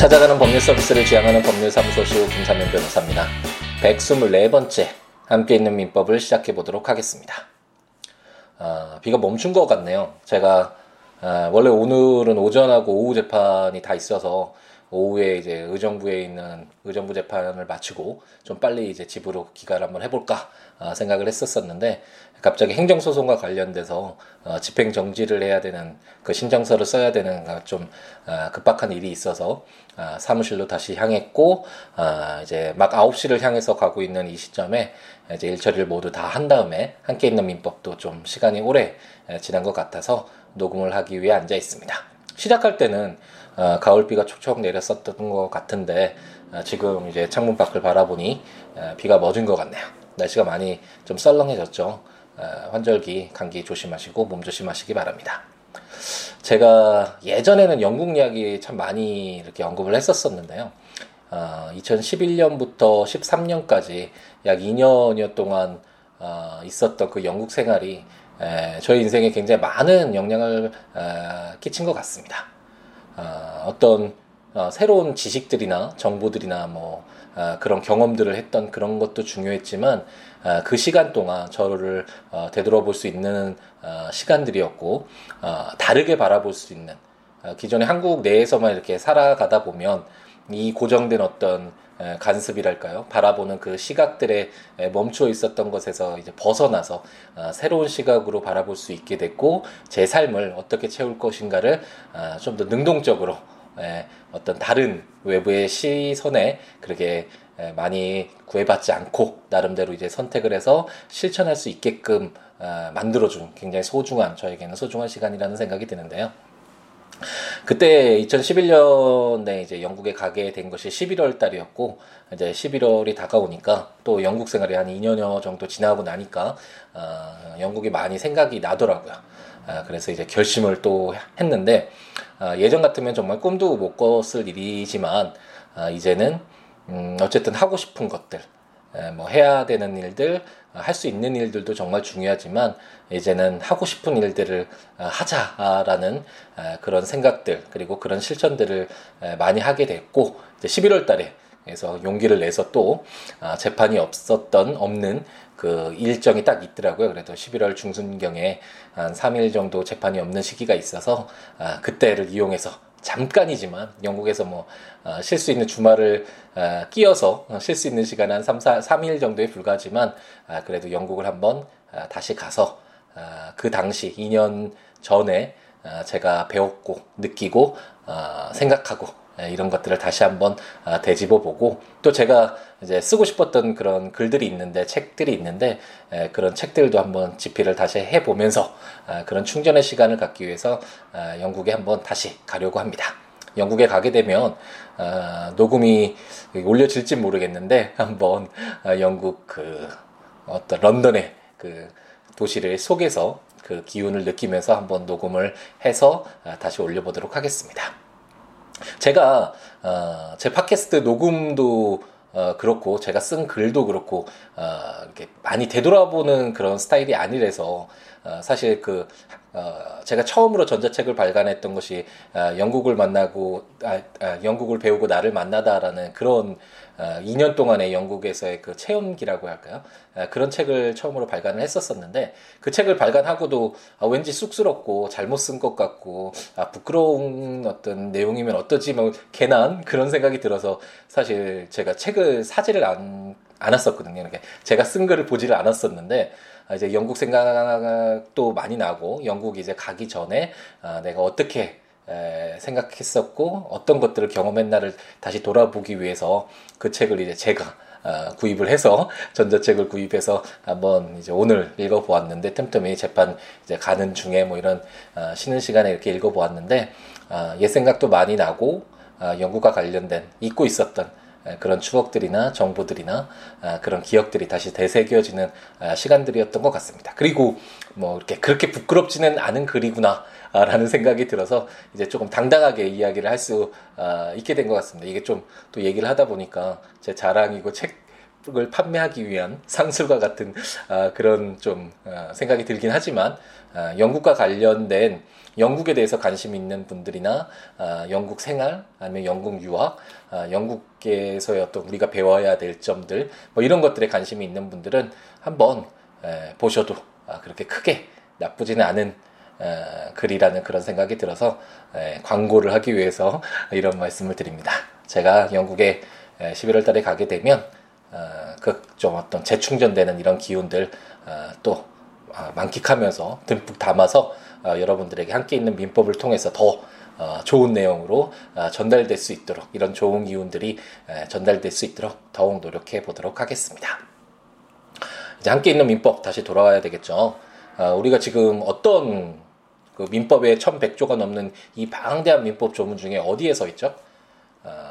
찾아가는 법률 서비스를 지향하는 법률사무소시우 김사면 변호사입니다. 124번째 함께 있는 민법을 시작해 보도록 하겠습니다. 아, 비가 멈춘 것 같네요. 제가 아, 원래 오늘은 오전하고 오후 재판이 다 있어서 오후에 이제 의정부에 있는 의정부 재판을 마치고 좀 빨리 이제 집으로 귀가를 한번 해볼까 아, 생각을 했었었는데 갑자기 행정소송과 관련돼서 어, 집행 정지를 해야 되는 그 신청서를 써야 되는 좀 아, 급박한 일이 있어서 아, 사무실로 다시 향했고 이제 막 9시를 향해서 가고 있는 이 시점에 이제 일처리를 모두 다 한 다음에 함께 있는 민법도 좀 시간이 오래 지난 것 같아서 녹음을 하기 위해 앉아 있습니다. 시작할 때는 어, 가을비가 촉촉 내렸었던 것 같은데 어, 지금 이제 창문 밖을 바라보니 어, 비가 멎은 것 같네요. 날씨가 많이 좀 썰렁해졌죠. 어, 환절기, 감기 조심하시고 몸 조심하시기 바랍니다. 제가 예전에는 영국 이야기 참 많이 이렇게 언급을 했었었는데요. 어, 2011년부터 13년까지 약 2년여 동안 어, 있었던 그 영국 생활이 에, 저희 인생에 굉장히 많은 영향을 어, 끼친 것 같습니다. 어, 어떤 어, 새로운 지식들이나 정보들이나 뭐 어, 그런 경험들을 했던 그런 것도 중요했지만 어, 그 시간 동안 저를 어, 되돌아볼 수 있는 어, 시간들이었고 어, 다르게 바라볼 수 있는 어, 기존의 한국 내에서만 이렇게 살아가다 보면 이 고정된 어떤 간섭이랄까요? 바라보는 그 시각들에 멈추어 있었던 것에서 이제 벗어나서 어, 새로운 시각으로 바라볼 수 있게 됐고 제 삶을 어떻게 채울 것인가를 어, 좀더 능동적으로 어떤 다른 외부의 시선에 그렇게 많이 구애받지 않고 나름대로 이제 선택을 해서 실천할 수 있게끔 어, 만들어준 굉장히 소중한 저에게는 소중한 시간이라는 생각이 드는데요. 그때 2011년에 이제 영국에 가게 된 것이 11월 달이었고 이제 11월이 다가오니까 또 영국 생활이 한 2년여 정도 지나고 나니까 어, 영국이 많이 생각이 나더라고요. 아, 그래서 이제 결심을 또 했는데 아, 예전 같으면 정말 꿈도 못 꿨을 일이지만 아, 이제는 음, 어쨌든 하고 싶은 것들 뭐 해야 되는 일들, 할 수 있는 일들도 정말 중요하지만 이제는 하고 싶은 일들을 어, 하자라는 그런 생각들 그리고 그런 실천들을 많이 하게 됐고 이제 11월 달에 그래서 용기를 내서 또 아, 재판이 없었던 없는 그 일정이 딱 있더라고요. 그래도 11월 중순경에 한 3일 정도 재판이 없는 시기가 있어서 아, 그때를 이용해서 잠깐이지만 영국에서 뭐 어, 쉴수 있는 주말을 어, 끼어서 어, 쉴수 있는 시간 한 3, 4, 3일 정도에 불과하지만 아, 그래도 영국을 한번 아, 다시 가서 아, 그 당시 2년 전에 아, 제가 배웠고 느끼고 아, 생각하고 예, 이런 것들을 다시 한번 아, 되짚어 보고 또 제가 이제 쓰고 싶었던 그런 글들이 있는데 책들이 있는데 예, 그런 책들도 한번 집필을 다시 해 보면서 아, 그런 충전의 시간을 갖기 위해서 아, 영국에 한번 다시 가려고 합니다. 영국에 가게 되면 녹음이 올려질지 모르겠는데 한번 영국 그 어떤 런던의 그 도시를 속에서 그 기운을 느끼면서 한번 녹음을 해서 다시 올려보도록 하겠습니다. 제가 어, 제 팟캐스트 녹음도 어, 그렇고 제가 쓴 글도 그렇고 어, 이렇게 많이 되돌아보는 그런 스타일이 아니라서 어, 사실 그 어, 제가 처음으로 전자책을 발간했던 것이 어, 영국을 만나고 아, 아, 영국을 배우고 나를 만나다라는 그런 어, 2년 동안의 영국에서의 그 체험기라고 할까요? 어, 그런 책을 처음으로 발간을 했었었는데 그 책을 발간하고도 아, 왠지 쑥스럽고 잘못 쓴 것 같고 아, 부끄러운 어떤 내용이면 어떠지 뭐 괜한 그런 생각이 들어서 사실 제가 책을 사지를 않, 않았었거든요. 이렇게 제가 쓴 글을 보지를 않았었는데 아, 이제 영국 생각도 많이 나고 영국 이제 가기 전에 아, 내가 어떻게 에, 생각했었고 어떤 것들을 경험했나를 다시 돌아보기 위해서 그 책을 이제 제가 어, 구입을 해서 전자책을 구입해서 한번 이제 오늘 읽어보았는데 틈틈이 재판 이제 가는 중에 뭐 이런 어, 쉬는 시간에 이렇게 읽어보았는데 어, 옛 생각도 많이 나고 어, 영국과 관련된 잊고 있었던 그런 추억들이나 정보들이나 그런 기억들이 다시 되새겨지는 시간들이었던 것 같습니다. 그리고 뭐 이렇게 그렇게 부끄럽지는 않은 글이구나. 라는 생각이 들어서 이제 조금 당당하게 이야기를 할 수 있게 된 것 같습니다. 이게 좀 또 얘기를 하다 보니까 제 자랑이고 책 을 판매하기 위한 상술과 같은 아, 그런 좀 아, 생각이 들긴 하지만 아, 영국과 관련된 영국에 대해서 관심 있는 분들이나 아, 영국 생활 아니면 영국 유학, 아, 영국에서의 어떤 우리가 배워야 될 점들 뭐 이런 것들에 관심이 있는 분들은 한번 에, 보셔도 아, 그렇게 크게 나쁘지는 않은 에, 글이라는 그런 생각이 들어서 에, 광고를 하기 위해서 이런 말씀을 드립니다. 제가 영국에 11월 달에 가게 되면 어, 그좀 어떤 재충전되는 이런 기운들 어, 또 어, 만끽하면서 듬뿍 담아서 여러분들에게 함께 있는 민법을 통해서 더 좋은 내용으로 전달될 수 있도록 이런 좋은 기운들이 전달될 수 있도록 더욱 노력해 보도록 하겠습니다. 이제 함께 있는 민법 다시 돌아와야 되겠죠. 우리가 지금 어떤 그 민법의 1100조가 넘는 이 방대한 민법 조문 중에 어디에 서 있죠?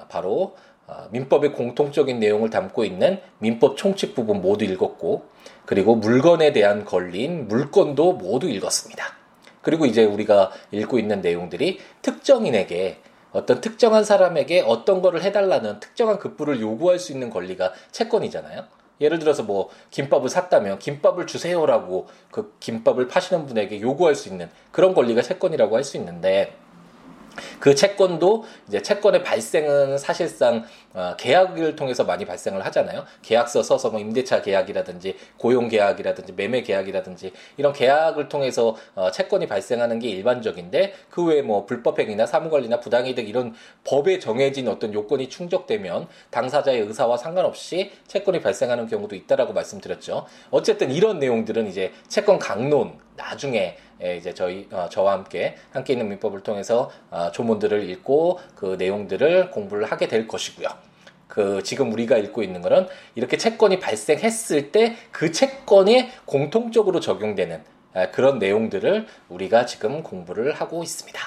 바로 어, 민법의 공통적인 내용을 담고 있는 민법 총칙 부분 모두 읽었고 그리고 물건에 대한 걸린 물건도 모두 읽었습니다. 그리고 이제 우리가 읽고 있는 내용들이 특정인에게 어떤 특정한 사람에게 어떤 거를 해달라는 특정한 급부를 요구할 수 있는 권리가 채권이잖아요. 예를 들어서 뭐 김밥을 샀다면 김밥을 주세요라고 그 김밥을 파시는 분에게 요구할 수 있는 그런 권리가 채권이라고 할 수 있는데 그 채권도 이제 채권의 발생은 사실상 어, 계약을 통해서 많이 발생을 하잖아요. 계약서 써서 뭐 임대차 계약이라든지 고용 계약이라든지 매매 계약이라든지 이런 계약을 통해서 어, 채권이 발생하는 게 일반적인데 그 외에 뭐 불법행위나 사무관리나 부당이득 이런 법에 정해진 어떤 요건이 충족되면 당사자의 의사와 상관없이 채권이 발생하는 경우도 있다라고 말씀드렸죠. 어쨌든 이런 내용들은 이제 채권 강론 나중에 이제 저희 어, 저와 함께 함께 있는 민법을 통해서 어, 조문들을 읽고 그 내용들을 공부를 하게 될 것이고요. 그 지금 우리가 읽고 있는 거는 이렇게 채권이 발생했을 때 그 채권이 공통적으로 적용되는 아, 그런 내용들을 우리가 지금 공부를 하고 있습니다.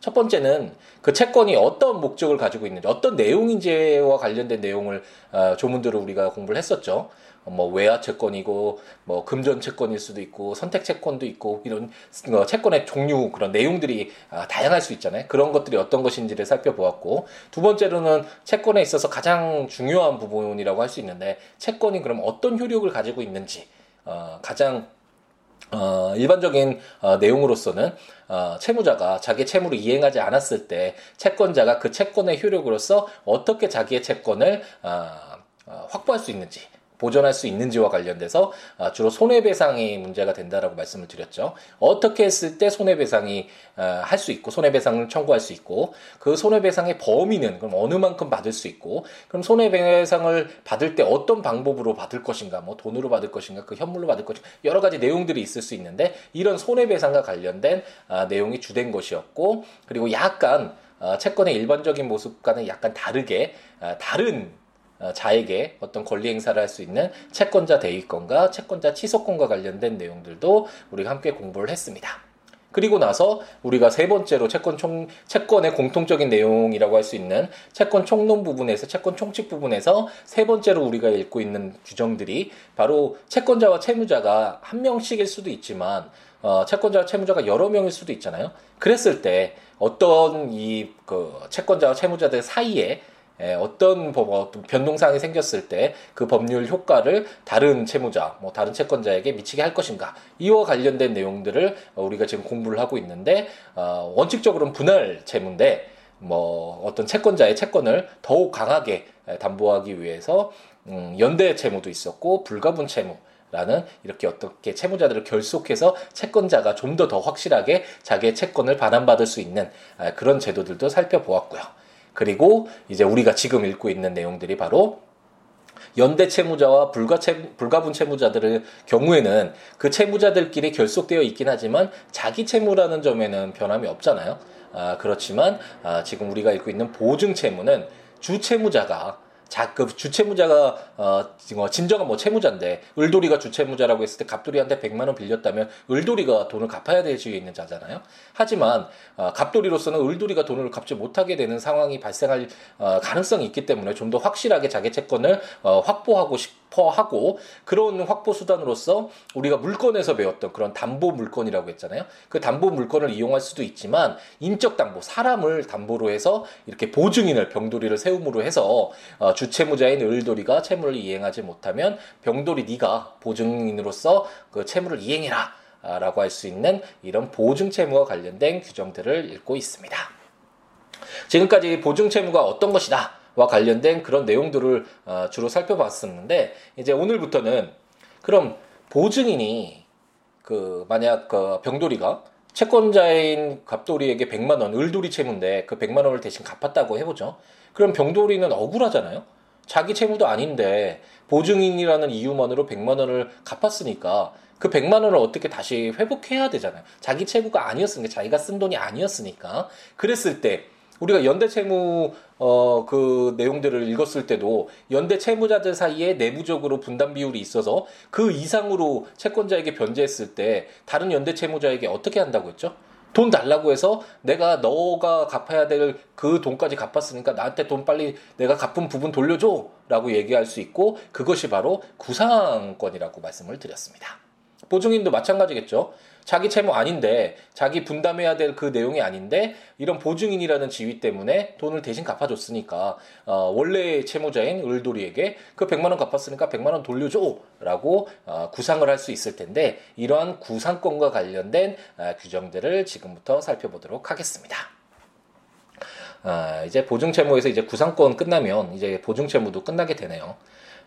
첫 번째는 그 채권이 어떤 목적을 가지고 있는지, 어떤 내용인지와 관련된 내용을 어, 조문들을 우리가 공부를 했었죠. 뭐 외화 채권이고 뭐 금전 채권일 수도 있고 선택 채권도 있고 이런 어, 채권의 종류 그런 내용들이 아, 다양할 수 있잖아요. 그런 것들이 어떤 것인지를 살펴보았고 두 번째로는 채권에 있어서 가장 중요한 부분이라고 할 수 있는데 채권이 그럼 어떤 효력을 가지고 있는지 어, 가장 어, 일반적인 어, 내용으로서는 어, 채무자가 자기의 채무를 이행하지 않았을 때 채권자가 그 채권의 효력으로서 어떻게 자기의 채권을 어, 어, 확보할 수 있는지 보존할 수 있는지와 관련돼서 아, 주로 손해배상이 문제가 된다라고 말씀을 드렸죠. 어떻게 했을 때 손해배상이 아, 할수 있고 손해배상을 청구할 수 있고 그 손해배상의 범위는 그럼 어느 만큼 받을 수 있고 그럼 손해배상을 받을 때 어떤 방법으로 받을 것인가 뭐 돈으로 받을 것인가 그 현물로 받을 것인가 여러 가지 내용들이 있을 수 있는데 이런 손해배상과 관련된 아, 내용이 주된 것이었고 그리고 약간 채권의 일반적인 모습과는 약간 다르게 다른 어, 자에게 어떤 권리 행사를 할 수 있는 채권자 대위권과 채권자 취소권과 관련된 내용들도 우리가 함께 공부를 했습니다. 그리고 나서 우리가 세 번째로 채권 총 채권의 공통적인 내용이라고 할 수 있는 채권 총론 부분에서 채권 총칙 부분에서 세 번째로 우리가 읽고 있는 규정들이 바로 채권자와 채무자가 한 명씩일 수도 있지만 어, 채권자와 채무자가 여러 명일 수도 있잖아요. 그랬을 때 어떤 이 그 채권자와 채무자들 사이에 예, 어떤 법, 어떤 변동사항이 생겼을 때 그 법률 효과를 다른 채무자, 뭐 다른 채권자에게 미치게 할 것인가 이와 관련된 내용들을 우리가 지금 공부를 하고 있는데 어, 원칙적으로는 분할 채무인데 뭐 어떤 채권자의 채권을 더욱 강하게 담보하기 위해서 음, 연대 채무도 있었고 불가분 채무. 라는 이렇게 어떻게 채무자들을 결속해서 채권자가 좀 더더 확실하게 자기의 채권을 반환받을 수 있는 그런 제도들도 살펴보았고요. 그리고 이제 우리가 지금 읽고 있는 내용들이 바로 연대 채무자와 불가 채, 불가분 채무자들의 경우에는 그 채무자들끼리 결속되어 있긴 하지만 자기 채무라는 점에는 변함이 없잖아요. 아, 그렇지만 아, 지금 우리가 읽고 있는 보증 채무는 주 채무자가 자, 그 주채무자가 어, 어, 진정한 뭐 채무자인데 을돌이가 주채무자라고 했을 때 갑돌이한테 100만 원 빌렸다면 을돌이가 돈을 갚아야 될수 있는 자잖아요. 하지만 어, 갑돌이로서는 을돌이가 돈을 갚지 못하게 되는 상황이 발생할 어, 가능성이 있기 때문에 좀 더 확실하게 자기 채권을 어, 확보하고 싶어 하고 그런 확보 수단으로서 우리가 물건에서 배웠던 그런 담보 물건이라고 했잖아요. 그 담보 물건을 이용할 수도 있지만 인적 담보 사람을 담보로 해서 이렇게 보증인을 병돌이를 세움으로 해서 어, 주채무자인 을돌이가 채무를 이행하지 못하면 병돌이 네가 보증인으로서 그 채무를 이행해라. 라고 할 수 있는 이런 보증 채무와 관련된 규정들을 읽고 있습니다. 지금까지 보증 채무가 어떤 것이다. 와 관련된 그런 내용들을 어, 주로 살펴봤었는데 이제 오늘부터는 그럼 보증인이 그 만약 그 병돌이가 채권자인 갑돌이에게 100만 원, 을돌이 채무인데 그 100만 원을 대신 갚았다고 해보죠. 그럼 병돌이는 억울하잖아요. 자기 채무도 아닌데 보증인이라는 이유만으로 100만 원을 갚았으니까 그 100만 원을 어떻게 다시 회복해야 되잖아요. 자기 채무가 아니었으니까 자기가 쓴 돈이 아니었으니까 그랬을 때 우리가 연대 채무 어 그 내용들을 읽었을 때도 연대 채무자들 사이에 내부적으로 분담 비율이 있어서 그 이상으로 채권자에게 변제했을 때 다른 연대 채무자에게 어떻게 한다고 했죠? 돈 달라고 해서 내가 너가 갚아야 될 그 돈까지 갚았으니까 나한테 돈 빨리 내가 갚은 부분 돌려줘 라고 얘기할 수 있고 그것이 바로 구상권이라고 말씀을 드렸습니다. 보증인도 마찬가지겠죠. 자기 채무 아닌데 자기 분담해야 될 그 내용이 아닌데 이런 보증인이라는 지위 때문에 돈을 대신 갚아줬으니까 어, 원래 채무자인 을돌이에게 그 100만 원 갚았으니까 100만 원 돌려줘라고 어, 구상을 할 수 있을 텐데 이러한 구상권과 관련된 어, 규정들을 지금부터 살펴보도록 하겠습니다. 아, 이제 보증 채무에서 이제 구상권 끝나면 이제 보증 채무도 끝나게 되네요.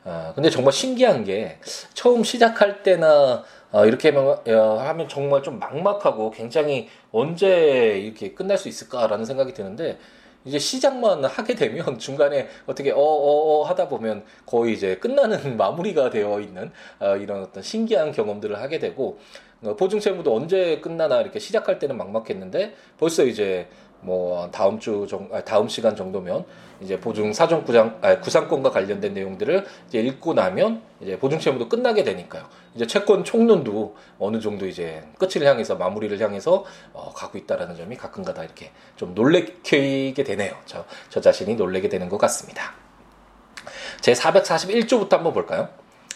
아, 근데 정말 신기한 게 처음 시작할 때나 어, 이렇게 하면 정말 좀 막막하고 굉장히 언제 이렇게 끝날 수 있을까라는 생각이 드는데 이제 시작만 하게 되면 중간에 어떻게 어어어 어, 어 하다 보면 거의 이제 끝나는 마무리가 되어 있는 어, 이런 어떤 신기한 경험들을 하게 되고 어, 보증 채무도 언제 끝나나 이렇게 시작할 때는 막막했는데 벌써 이제 뭐 다음 주 정, 아, 다음 시간 정도면 이제 보증 사전 구상 아, 구상권과 관련된 내용들을 이제 읽고 나면 이제 보증 채무도 끝나게 되니까요. 이제 채권 총론도 어느 정도 이제 끝을 향해서 마무리를 향해서 어, 가고 있다라는 점이 가끔가다 이렇게 좀 놀래게 되네요. 저, 저 자신이 놀래게 되는 것 같습니다. 제 441조부터 한번 볼까요?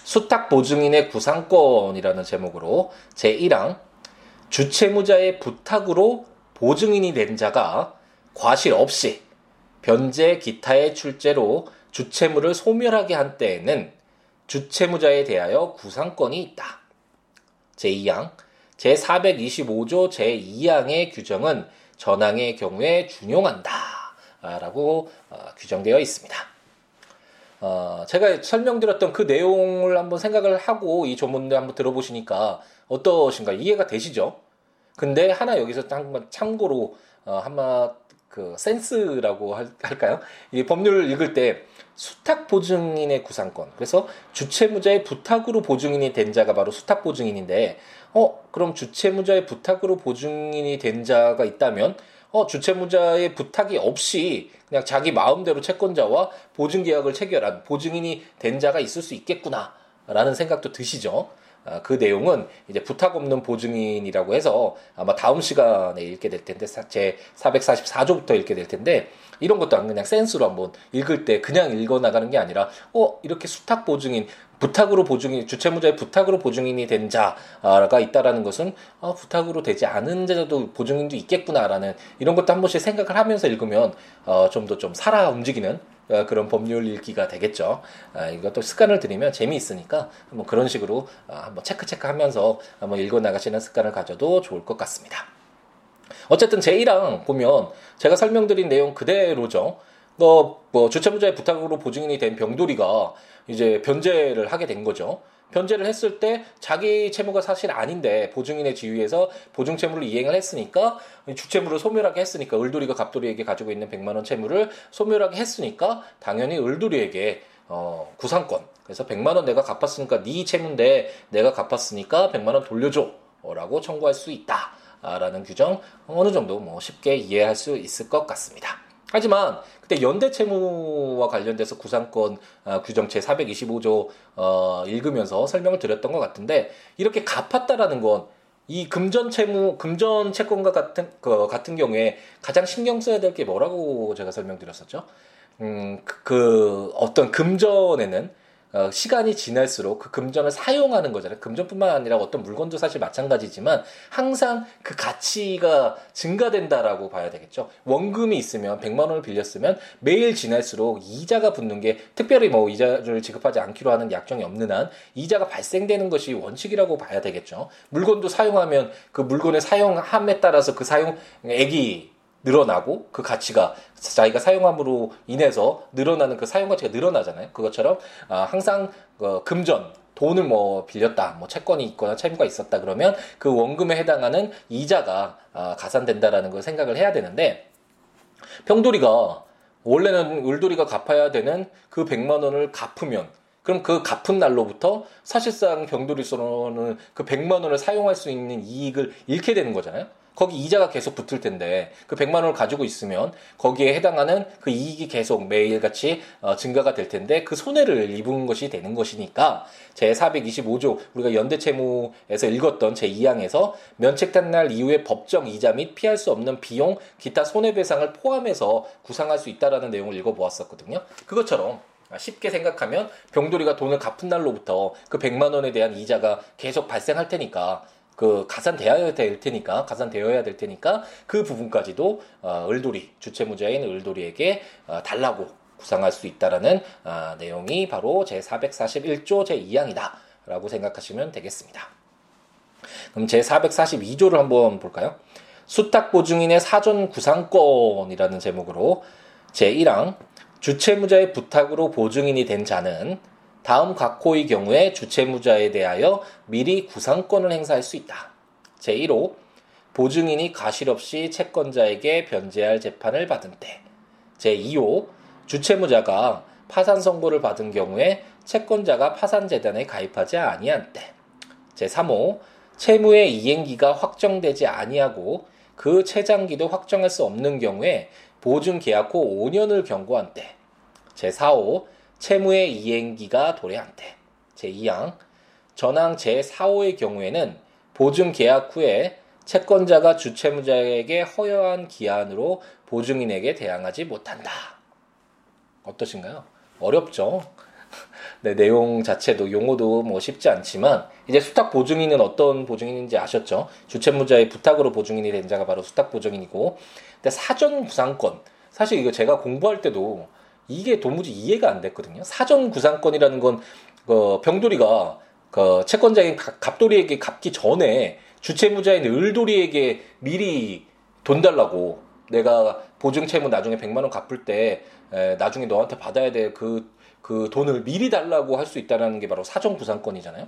수탁 보증인의 구상권이라는 제목으로 제 1항 주채무자의 부탁으로 보증인이 된 자가 과실 없이 변제 기타의 출제로 주채무를 소멸하게 한 때에는 주채무자에 대하여 구상권이 있다. 제2항 제425조 제2항의 규정은 전항의 경우에 준용한다. 라고 어, 규정되어 있습니다. 어, 제가 설명드렸던 그 내용을 한번 생각을 하고 이 조문을 한번 들어보시니까 어떠신가 이해가 되시죠? 근데 하나 여기서 한번 참고로 어, 한마 그 센스라고 할, 할까요? 이 법률을 읽을 때 수탁 보증인의 구상권. 그래서 주채무자의 부탁으로 보증인이 된 자가 바로 수탁 보증인인데, 어, 그럼 주채무자의 부탁으로 보증인이 된 자가 있다면, 어, 주채무자의 부탁이 없이 그냥 자기 마음대로 채권자와 보증계약을 체결한 보증인이 된 자가 있을 수 있겠구나. 라는 생각도 드시죠. 아, 그 내용은 이제 부탁 없는 보증인이라고 해서 아마 다음 시간에 읽게 될 텐데 제 444조부터 읽게 될 텐데 이런 것도 안 그냥 센스로 한번 읽을 때 그냥 읽어 나가는 게 아니라 어 이렇게 수탁 보증인 부탁으로 보증인 주채무자의 부탁으로 보증인이 된 자가 있다라는 것은 어, 부탁으로 되지 않은 자도 보증인도 있겠구나라는 이런 것도 한 번씩 생각을 하면서 읽으면 어, 좀 더좀 살아 움직이는 어, 그런 법률 읽기가 되겠죠. 아, 이것도 습관을 들이면 재미있으니까 한번 그런 식으로 아, 한번 체크 체크하면서 한번 읽어 나가시는 습관을 가져도 좋을 것 같습니다. 어쨌든 제1항 보면 제가 설명드린 내용 그대로죠. 뭐, 뭐 주체무자의 부탁으로 보증인이 된 병돌이가 이제 변제를 하게 된 거죠. 변제를 했을 때 자기 채무가 사실 아닌데 보증인의 지위에서 보증 채무를 이행을 했으니까 주채무를 소멸하게 했으니까 을돌이가 갑돌이에게 가지고 있는 100만 원 채무를 소멸하게 했으니까 당연히 을돌이에게 어, 구상권. 그래서 100만 원 내가 갚았으니까 네 채무인데 내가 갚았으니까 100만 원 돌려줘라고 청구할 수 있다. 라는 규정 어느 정도 뭐 쉽게 이해할 수 있을 것 같습니다. 하지만 그때 연대 채무와 관련돼서 구상권 어, 규정 제 425조 어, 읽으면서 설명을 드렸던 것 같은데 이렇게 갚았다라는 건 이 금전 채무, 금전 채권과 같은 그 같은 경우에 가장 신경 써야 될 게 뭐라고 제가 설명드렸었죠. 음, 그, 그 어떤 금전에는 어, 시간이 지날수록 그 금전을 사용하는 거잖아요. 금전뿐만 아니라 어떤 물건도 사실 마찬가지지만 항상 그 가치가 증가된다라고 봐야 되겠죠. 원금이 있으면 100만 원을 빌렸으면 매일 지날수록 이자가 붙는 게 특별히 뭐 이자를 지급하지 않기로 하는 약정이 없는 한 이자가 발생되는 것이 원칙이라고 봐야 되겠죠. 물건도 사용하면 그 물건의 사용함에 따라서 그 사용액이 늘어나고 그 가치가 자기가 사용함으로 인해서 늘어나는 그 사용 가치가 늘어나잖아요. 그것처럼 아, 항상 그 금전 돈을 뭐 빌렸다, 뭐 채권이 있거나 채무가 있었다 그러면 그 원금에 해당하는 이자가 아, 가산된다라는 걸 생각을 해야 되는데 병돌이가 원래는 을돌이가 갚아야 되는 그 100만 원을 갚으면 그럼 그 갚은 날로부터 사실상 병돌이서는 그 100만 원을 사용할 수 있는 이익을 잃게 되는 거잖아요. 거기 이자가 계속 붙을 텐데 그 100만 원을 가지고 있으면 거기에 해당하는 그 이익이 계속 매일같이 어, 증가가 될 텐데 그 손해를 입은 것이 되는 것이니까 제 425조 우리가 연대채무에서 읽었던 제 2항에서 면책된 날 이후에 법정 이자 및 피할 수 없는 비용 기타 손해배상을 포함해서 구상할 수 있다라는 내용을 읽어보았었거든요. 그것처럼 쉽게 생각하면 병돌이가 돈을 갚은 날로부터 그 100만 원에 대한 이자가 계속 발생할 테니까 그 가산되어야 될 테니까 가산되어야 될 테니까 그 부분까지도 어, 을돌이 주체 무자인 을돌이에게 어, 달라고 구상할 수 있다라는 어, 내용이 바로 제 441조 제 2항이다라고 생각하시면 되겠습니다. 그럼 제 442조를 한번 볼까요? 수탁 보증인의 사전 구상권이라는 제목으로 제 1항 주체무자의 부탁으로 보증인이 된 자는 다음 각호의 경우에 주체무자에 대하여 미리 구상권을 행사할 수 있다. 제1호 보증인이 가실 없이 채권자에게 변제할 재판을 받은 때. 제2호 주체무자가 파산 선고를 받은 경우에 채권자가 파산 재단에 가입하지 아니한 때. 제3호 채무의 이행기가 확정되지 아니하고 그 채장기도 확정할 수 없는 경우에 보증 계약 후 5년을 경고한 때. 제4호 채무의 이행기가 도래한 때. 제2항 전항 제4호의 경우에는 보증 계약 후에 채권자가 주채무자에게 허여한 기한으로 보증인에게 대항하지 못한다. 어떠신가요? 어렵죠? 네, 내용 자체도 용어도 뭐 쉽지 않지만 이제 수탁 보증인은 어떤 보증인인지 아셨죠? 주채무자의 부탁으로 보증인이 된 자가 바로 수탁 보증인이고 근데 사전 구상권 사실 이거 제가 공부할 때도 이게 도무지 이해가 안 됐거든요. 사전 구상권이라는 건그 병돌이가 그 채권자인 갑돌이에게 갚기 전에 주채무자인 을돌이에게 미리 돈 달라고 내가 보증 채무 나중에 100만 원 갚을 때 에, 나중에 너한테 받아야 될그그 돈을 미리 달라고 할 수 있다라는 게 바로 사전 구상권이잖아요.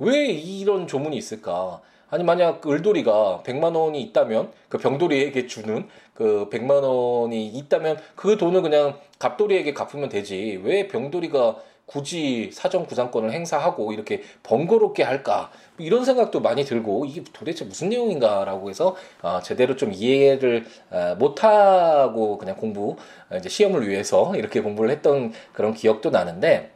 왜 이런 조문이 있을까? 아니 만약 그 을돌이가 100만 원이 있다면 그 병돌이에게 주는 그 100만 원이 있다면 그 돈을 그냥 갑돌이에게 갚으면 되지. 왜 병돌이가 굳이 사전 구상권을 행사하고 이렇게 번거롭게 할까? 이런 생각도 많이 들고 이게 도대체 무슨 내용인가라고 해서 어, 제대로 좀 이해를 어, 못하고 그냥 공부 어, 이제 시험을 위해서 이렇게 공부를 했던 그런 기억도 나는데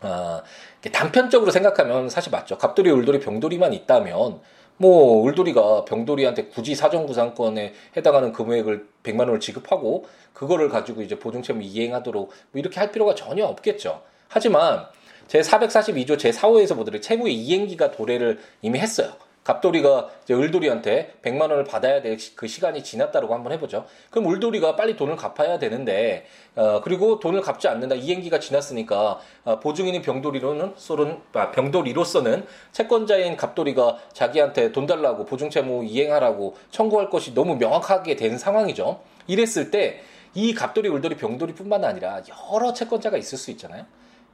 어, 단편적으로 생각하면 사실 맞죠. 갑돌이, 울돌이, 병돌이만 있다면 뭐 울돌이가 병돌이한테 굳이 사정구상권에 해당하는 금액을 100만 원을 지급하고 그거를 가지고 이제 보증채무 이행하도록 뭐 이렇게 할 필요가 전혀 없겠죠. 하지만 제 442조 제 4호에서 보더니 채무의 이행기가 도래를 이미 했어요. 갑돌이가 이제 을돌이한테 100만 원을 받아야 될 그 시간이 지났다라고 한번 해보죠. 그럼 을돌이가 빨리 돈을 갚아야 되는데, 어, 그리고 돈을 갚지 않는다. 이행기가 지났으니까, 어, 보증인인 병돌이로는, 쏠은, 아, 병돌이로서는 채권자인 갑돌이가 자기한테 돈 달라고 보증채무 이행하라고 청구할 것이 너무 명확하게 된 상황이죠. 이랬을 때, 이 갑돌이, 을돌이, 병돌이뿐만 아니라 여러 채권자가 있을 수 있잖아요.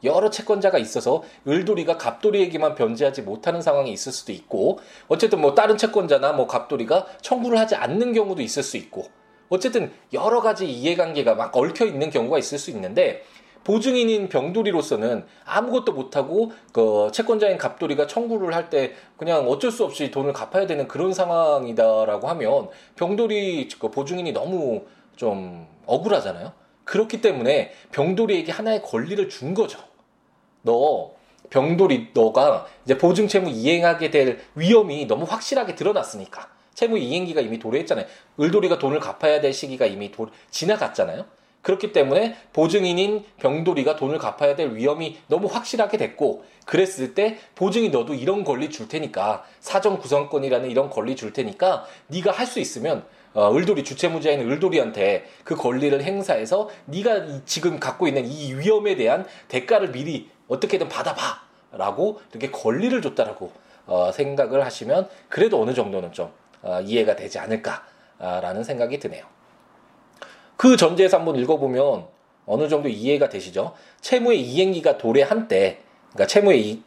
여러 채권자가 있어서 을돌이가 갑돌이에게만 변제하지 못하는 상황이 있을 수도 있고 어쨌든 뭐 다른 채권자나 뭐 갑돌이가 청구를 하지 않는 경우도 있을 수 있고 어쨌든 여러 가지 이해관계가 막 얽혀 있는 경우가 있을 수 있는데 보증인인 병돌이로서는 아무것도 못하고 그 채권자인 갑돌이가 청구를 할 때 그냥 어쩔 수 없이 돈을 갚아야 되는 그런 상황이다라고 하면 병돌이 그 보증인이 너무 좀 억울하잖아요. 그렇기 때문에 병돌이에게 하나의 권리를 준 거죠. 너 병돌이 너가 이제 보증 채무 이행하게 될 위험이 너무 확실하게 드러났으니까 채무 이행기가 이미 도래했잖아요. 을돌이가 돈을 갚아야 될 시기가 이미 도, 지나갔잖아요. 그렇기 때문에 보증인인 병돌이가 돈을 갚아야 될 위험이 너무 확실하게 됐고 그랬을 때 보증이 너도 이런 권리 줄 테니까 사전 구성권이라는 이런 권리 줄 테니까 네가 할 수 있으면 어, 을돌이 주체무자인 을돌이한테 그 권리를 행사해서 네가 지금 갖고 있는 이 위험에 대한 대가를 미리 어떻게든 받아봐 라고 이렇게 권리를 줬다라고 어, 생각을 하시면 그래도 어느 정도는 좀 어, 이해가 되지 않을까라는 생각이 드네요. 그 전제에서 읽어보면 어느 정도 이해가 되시죠? 채무의 이행기가 도래한 때, 그러니까 채무의 이,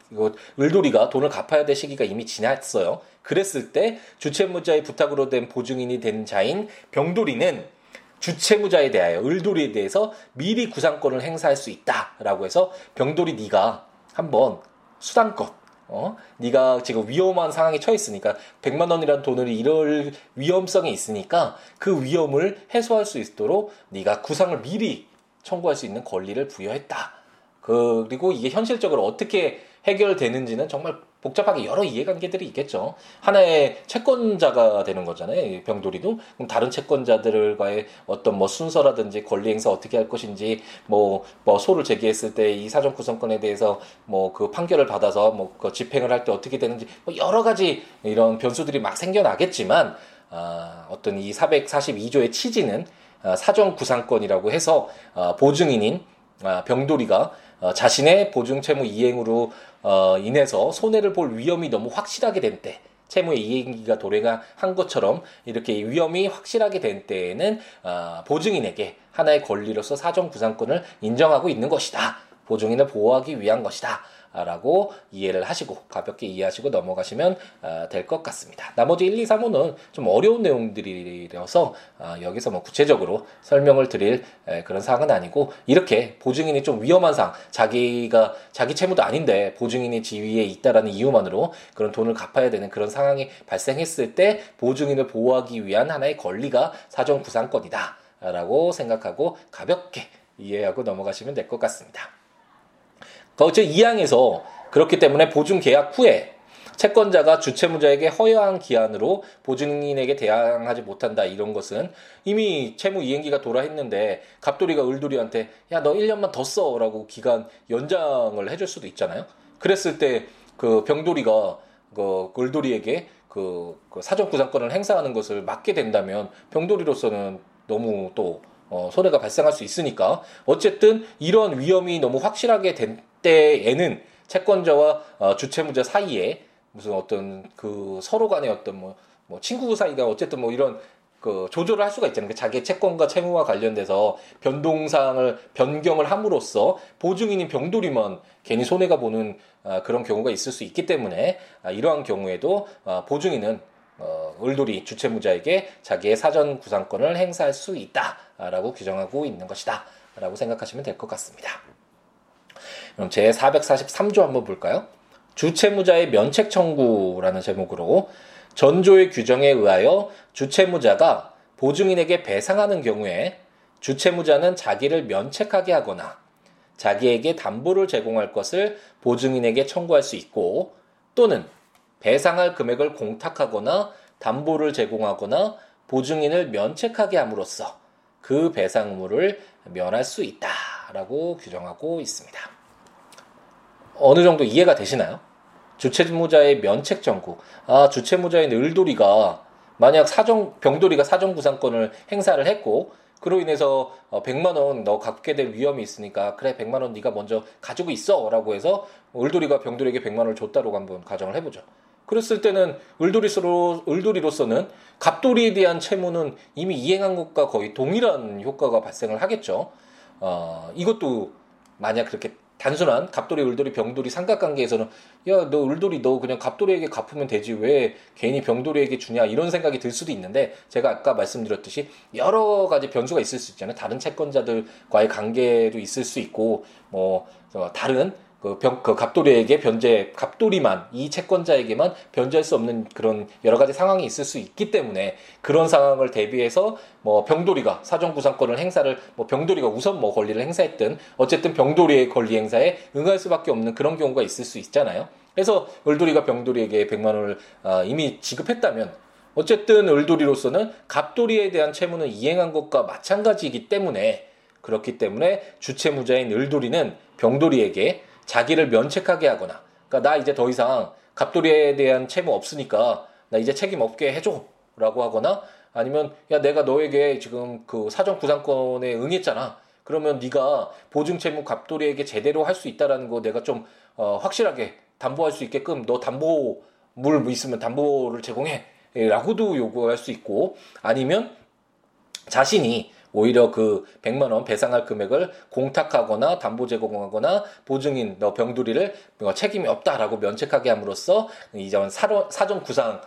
을돌이가 돈을 갚아야 될 시기가 이미 지났어요. 그랬을 때 주채무자의 부탁으로 된 보증인이 된 자인 병돌이는 주채무자에 대하여 을돌이에 대해서 미리 구상권을 행사할 수 있다라고 해서 병돌이 네가 한번 수단권 어? 네가 지금 위험한 상황에 처했으니까 100만 원이라는 돈을 잃을 위험성이 있으니까 그 위험을 해소할 수 있도록 네가 구상을 미리 청구할 수 있는 권리를 부여했다. 그리고 이게 현실적으로 어떻게 해결되는지는 정말 복잡하게 여러 이해관계들이 있겠죠. 하나의 채권자가 되는 거잖아요. 병돌이도 그럼 다른 채권자들과의 어떤 뭐 순서라든지 권리 행사 어떻게 할 것인지 뭐, 뭐 소를 제기했을 때 이 사전 구성권에 대해서 뭐 그 판결을 받아서 뭐 그 집행을 할 때 어떻게 되는지 뭐 여러 가지 이런 변수들이 막 생겨나겠지만 아, 어떤 이 442조의 취지는 아, 사전 구상권이라고 해서 아, 보증인인 아, 병돌이가 어, 자신의 보증 채무 이행으로 어, 인해서 손해를 볼 위험이 너무 확실하게 된 때, 채무의 이행기가 도래가 한 것처럼 이렇게 위험이 확실하게 된 때에는 어, 보증인에게 하나의 권리로서 사전 구상권을 인정하고 있는 것이다. 보증인을 보호하기 위한 것이다. 라고 이해를 하시고 가볍게 이해하시고 넘어가시면 아, 될것 같습니다. 나머지 1, 2, 3호는 좀 어려운 내용들이라서 아, 여기서 뭐 구체적으로 설명을 드릴 그런 사항은 아니고 이렇게 보증인이 좀 위험한 상황, 자기가 자기 채무도 아닌데 보증인이 지위에 있다라는 이유만으로 그런 돈을 갚아야 되는 그런 상황이 발생했을 때 보증인을 보호하기 위한 하나의 권리가 사전 구상권이다. 라고 생각하고 가볍게 이해하고 넘어가시면 될 것 같습니다. 어째 2항에서 그렇기 때문에 보증 계약 후에 채권자가 주채무자에게 허여한 기한으로 보증인에게 대항하지 못한다 이런 것은 이미 채무 이행기가 돌아했는데 갑돌이가 을돌이한테 야 너 1년만 더 써라고 기간 연장을 해줄 수도 있잖아요. 그랬을 때 그 병돌이가 그 을돌이에게 그, 그 사전 구상권을 행사하는 것을 막게 된다면 병돌이로서는 너무 또 어, 손해가 발생할 수 있으니까 어쨌든 이런 위험이 너무 확실하게 된 때에는 채권자와 어, 주채무자 사이에 무슨 어떤 그 서로 간의 어떤 뭐, 뭐 친구 사이가 어쨌든 뭐 이런 그 조절을 할 수가 있잖아요. 그 자기 채권과 채무와 관련돼서 변동상을 변경을 함으로써 보증인인 병돌이만 괜히 손해가 보는 아, 그런 경우가 있을 수 있기 때문에 아, 이러한 경우에도 아, 보증인은 어, 을돌이 주채무자에게 자기의 사전 구상권을 행사할 수 있다라고 규정하고 있는 것이다라고 생각하시면 될 것 같습니다. 그럼 제 443조 한번 볼까요? 주채무자의 면책 청구라는 제목으로 전조의 규정에 의하여 주채무자가 보증인에게 배상하는 경우에 주채무자는 자기를 면책하게 하거나 자기에게 담보를 제공할 것을 보증인에게 청구할 수 있고 또는 배상할 금액을 공탁하거나 담보를 제공하거나 보증인을 면책하게 함으로써 그 배상 의무를 면할 수 있다라고 규정하고 있습니다. 어느 정도 이해가 되시나요? 주채무자의 면책 정구. 아, 주채무자인 을돌이가 만약 사정 병돌이가 사정 구상권을 행사를 했고 그로 인해서 어, 100만 원너 갖게 될 위험이 있으니까 그래 100만 원 네가 먼저 가지고 있어라고 해서 을돌이가 병돌이에게 100만 원을 줬다고 한번 가정을 해 보죠. 그랬을 때는 을돌이로 을돌이로서는 갑돌이에 대한 채무는 이미 이행한 것과 거의 동일한 효과가 발생을 하겠죠. 어, 이것도 만약 그렇게 단순한 갑돌이, 을돌이, 병돌이 삼각관계에서는 야, 너 을돌이 너 그냥 갑돌이에게 갚으면 되지 왜 괜히 병돌이에게 주냐 이런 생각이 들 수도 있는데 제가 아까 말씀드렸듯이 여러 가지 변수가 있을 수 있잖아요. 다른 채권자들과의 관계도 있을 수 있고 뭐 다른 그, 병, 그 갑돌이에게 변제, 갑돌이만, 이 채권자에게만 변제할 수 없는 그런 여러 가지 상황이 있을 수 있기 때문에 그런 상황을 대비해서 뭐 병돌이가 사정구상권을 행사를, 뭐 병돌이가 우선 뭐 권리를 행사했든 어쨌든 병돌이의 권리 행사에 응할 수밖에 없는 그런 경우가 있을 수 있잖아요. 그래서 을돌이가 병돌이에게 100만 원을 어, 이미 지급했다면 어쨌든 을돌이로서는 갑돌이에 대한 채무는 이행한 것과 마찬가지이기 때문에 그렇기 때문에 주체무자인 을돌이는 병돌이에게 자기를 면책하게 하거나 그러니까 나 이제 더 이상 갑돌이에 대한 채무 없으니까 나 이제 책임 없게 해줘라고 하거나 아니면 야 내가 너에게 지금 그 사전 구상권에 응했잖아. 그러면 네가 보증 채무 갑돌이에게 제대로 할 수 있다라는 거 내가 좀 어, 확실하게 담보할 수 있게끔 너 담보물 있으면 담보를 제공해라고도 요구할 수 있고 아니면 자신이 오히려 그 100만 원 배상할 금액을 공탁하거나 담보 제공하거나 보증인 너 병두리를 뭐 책임이 없다라고 면책하게 함으로써 이전 사전 구상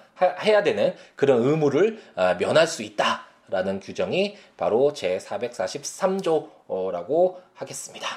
해야 되는 그런 의무를 아, 면할 수 있다라는 규정이 바로 제 443조라고 하겠습니다.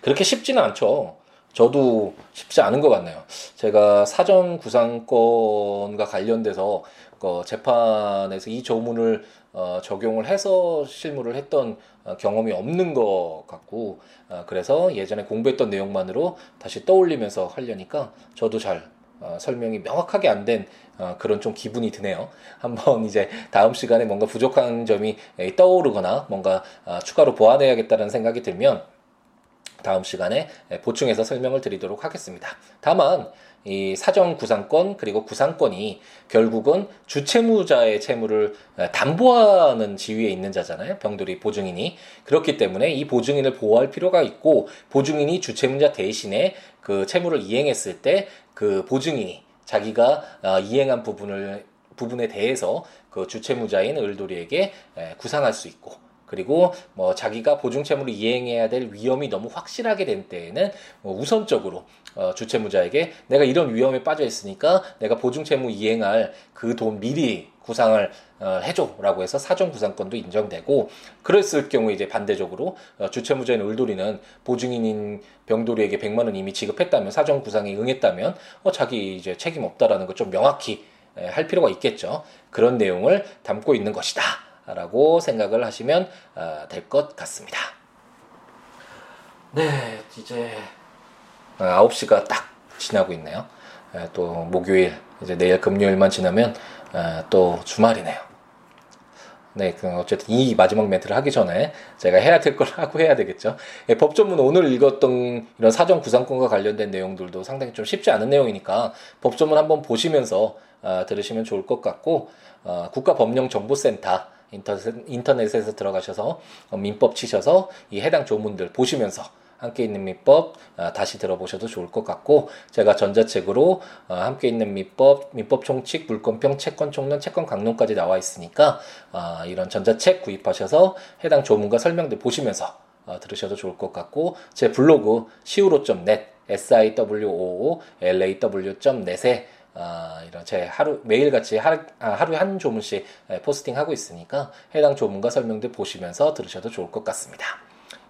그렇게 쉽지는 않죠. 저도 쉽지 않은 것 같네요. 제가 사전 구상권과 관련돼서 그 재판에서 이 조문을 어, 적용을 해서 실무를 했던 어, 경험이 없는 것 같고 어, 그래서 예전에 공부했던 내용만으로 다시 떠올리면서 하려니까 저도 잘 어, 설명이 명확하게 안된 어, 그런 좀 기분이 드네요. 한번 이제 다음 시간에 뭔가 부족한 점이 떠오르거나 뭔가 어, 추가로 보완해야겠다는 생각이 들면 다음 시간에 보충해서 설명을 드리도록 하겠습니다. 다만 이 사전 구상권 그리고 구상권이 결국은 주채무자의 채무를 담보하는 지위에 있는 자잖아요. 병들이 보증인이 그렇기 때문에 이 보증인을 보호할 필요가 있고 보증인이 주채무자 대신에 그 채무를 이행했을 때 그 보증인이 자기가 어, 이행한 부분을 부분에 대해서 그 주채무자인 을돌이에게 구상할 수 있고 그리고 뭐 자기가 보증채무를 이행해야 될 위험이 너무 확실하게 된 때에는 뭐 우선적으로 어, 주채무자에게 내가 이런 위험에 빠져 있으니까 내가 보증채무 이행할 그 돈 미리 구상을 어, 해줘라고 해서 사전 구상권도 인정되고 그랬을 경우 이제 반대적으로 어, 주채무자인 을돌이는 보증인인 병돌이에게 100만 원 이미 지급했다면 사전 구상에 응했다면 어, 자기 이제 책임 없다라는 걸 좀 명확히 에, 할 필요가 있겠죠. 그런 내용을 담고 있는 것이다. 라고 생각을 하시면 어, 될것 같습니다. 네, 이제 9시가 어, 딱 지나고 있네요. 또 목요일, 이제 내일 금요일만 지나면 어, 또 주말이네요. 네, 그 어쨌든 이 마지막 멘트를 하기 전에 제가 해야 될 걸 하고 해야 되겠죠. 예, 법조문 오늘 읽었던 이런 사전 구상권과 관련된 내용들도 상당히 좀 쉽지 않은 내용이니까 법조문 한번 보시면서 어, 들으시면 좋을 것 같고 어, 국가법령정보센터 인터넷, 에서 들어가셔서 어, 민법 치셔서 이 해당 조문들 보시면서 함께 있는 민법 어, 다시 들어보셔도 좋을 것 같고 제가 전자책으로 어, 함께 있는 민법, 민법 총칙, 물권평, 채권 총론, 채권 강론까지 나와 있으니까 이런 전자책 구입하셔서 해당 조문과 설명들 보시면서 들으셔도 좋을 것 같고 제 블로그 siwo.net siwo.law.net에 아, 이런 제 하루 매일 같이 하루, 아, 하루에 한 조문씩 포스팅하고 있으니까 해당 조문과 설명들 보시면서 들으셔도 좋을 것 같습니다.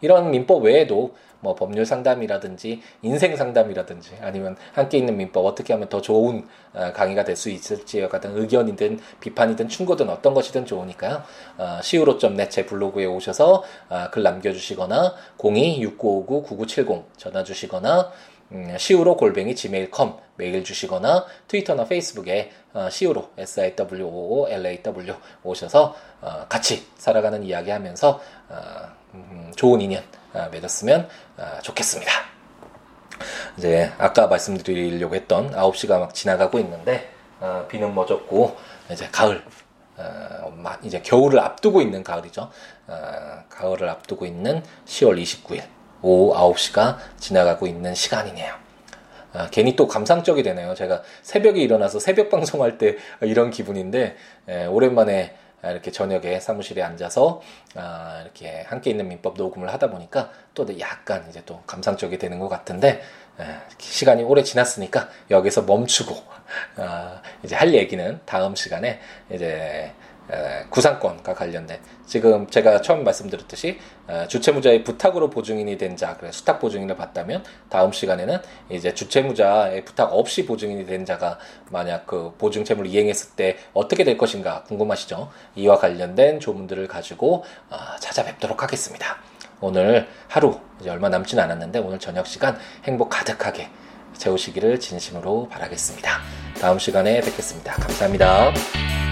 이런 민법 외에도 뭐 법률 상담이라든지 인생 상담이라든지 아니면 함께 있는 민법 어떻게 하면 더 좋은 어, 강의가 될 수 있을지에 같은 의견이든 비판이든 충고든 어떤 것이든 좋으니까요. 어, siwo.net 제 블로그에 오셔서 어, 글 남겨주시거나 02-6959-9970 전화 주시거나 음, 시우로 골뱅이 gmail.com 메일 주시거나 트위터나 페이스북에 어, 시우로 S-I-W-O-O L-A-W 오셔서 어, 같이 살아가는 이야기 하면서 어, 음, 좋은 인연 어, 맺었으면 어, 좋겠습니다. 이제 아까 말씀드리려고 했던 9시가 막 지나가고 있는데 어, 비는 멎었고 이제 가을 어, 이제 겨울을 앞두고 있는 가을이죠. 어, 가을을 앞두고 있는 10월 29일 오후 9시가 지나가고 있는 시간이네요. 아, 괜히 또 감상적이 되네요. 제가 새벽에 일어나서 새벽 방송할 때 이런 기분인데, 에, 오랜만에 이렇게 저녁에 사무실에 앉아서 아, 이렇게 함께 있는 민법 녹음을 하다 보니까 또 약간 이제 또 감상적이 되는 것 같은데 에, 시간이 오래 지났으니까 여기서 멈추고 아, 이제 할 얘기는 다음 시간에 이제 구상권과 관련된 지금 제가 처음 말씀드렸듯이 주채무자의 부탁으로 보증인이 된 자, 그래 수탁 보증인을 받다면 다음 시간에는 이제 주채무자의 부탁 없이 보증인이 된 자가 만약 그 보증 채무를 이행했을 때 어떻게 될 것인가 궁금하시죠? 이와 관련된 조문들을 가지고 아, 찾아뵙도록 하겠습니다. 오늘 하루 얼마 남진 않았는데 오늘 저녁 시간 행복 가득하게 채우시기를 진심으로 바라겠습니다. 다음 시간에 뵙겠습니다. 감사합니다.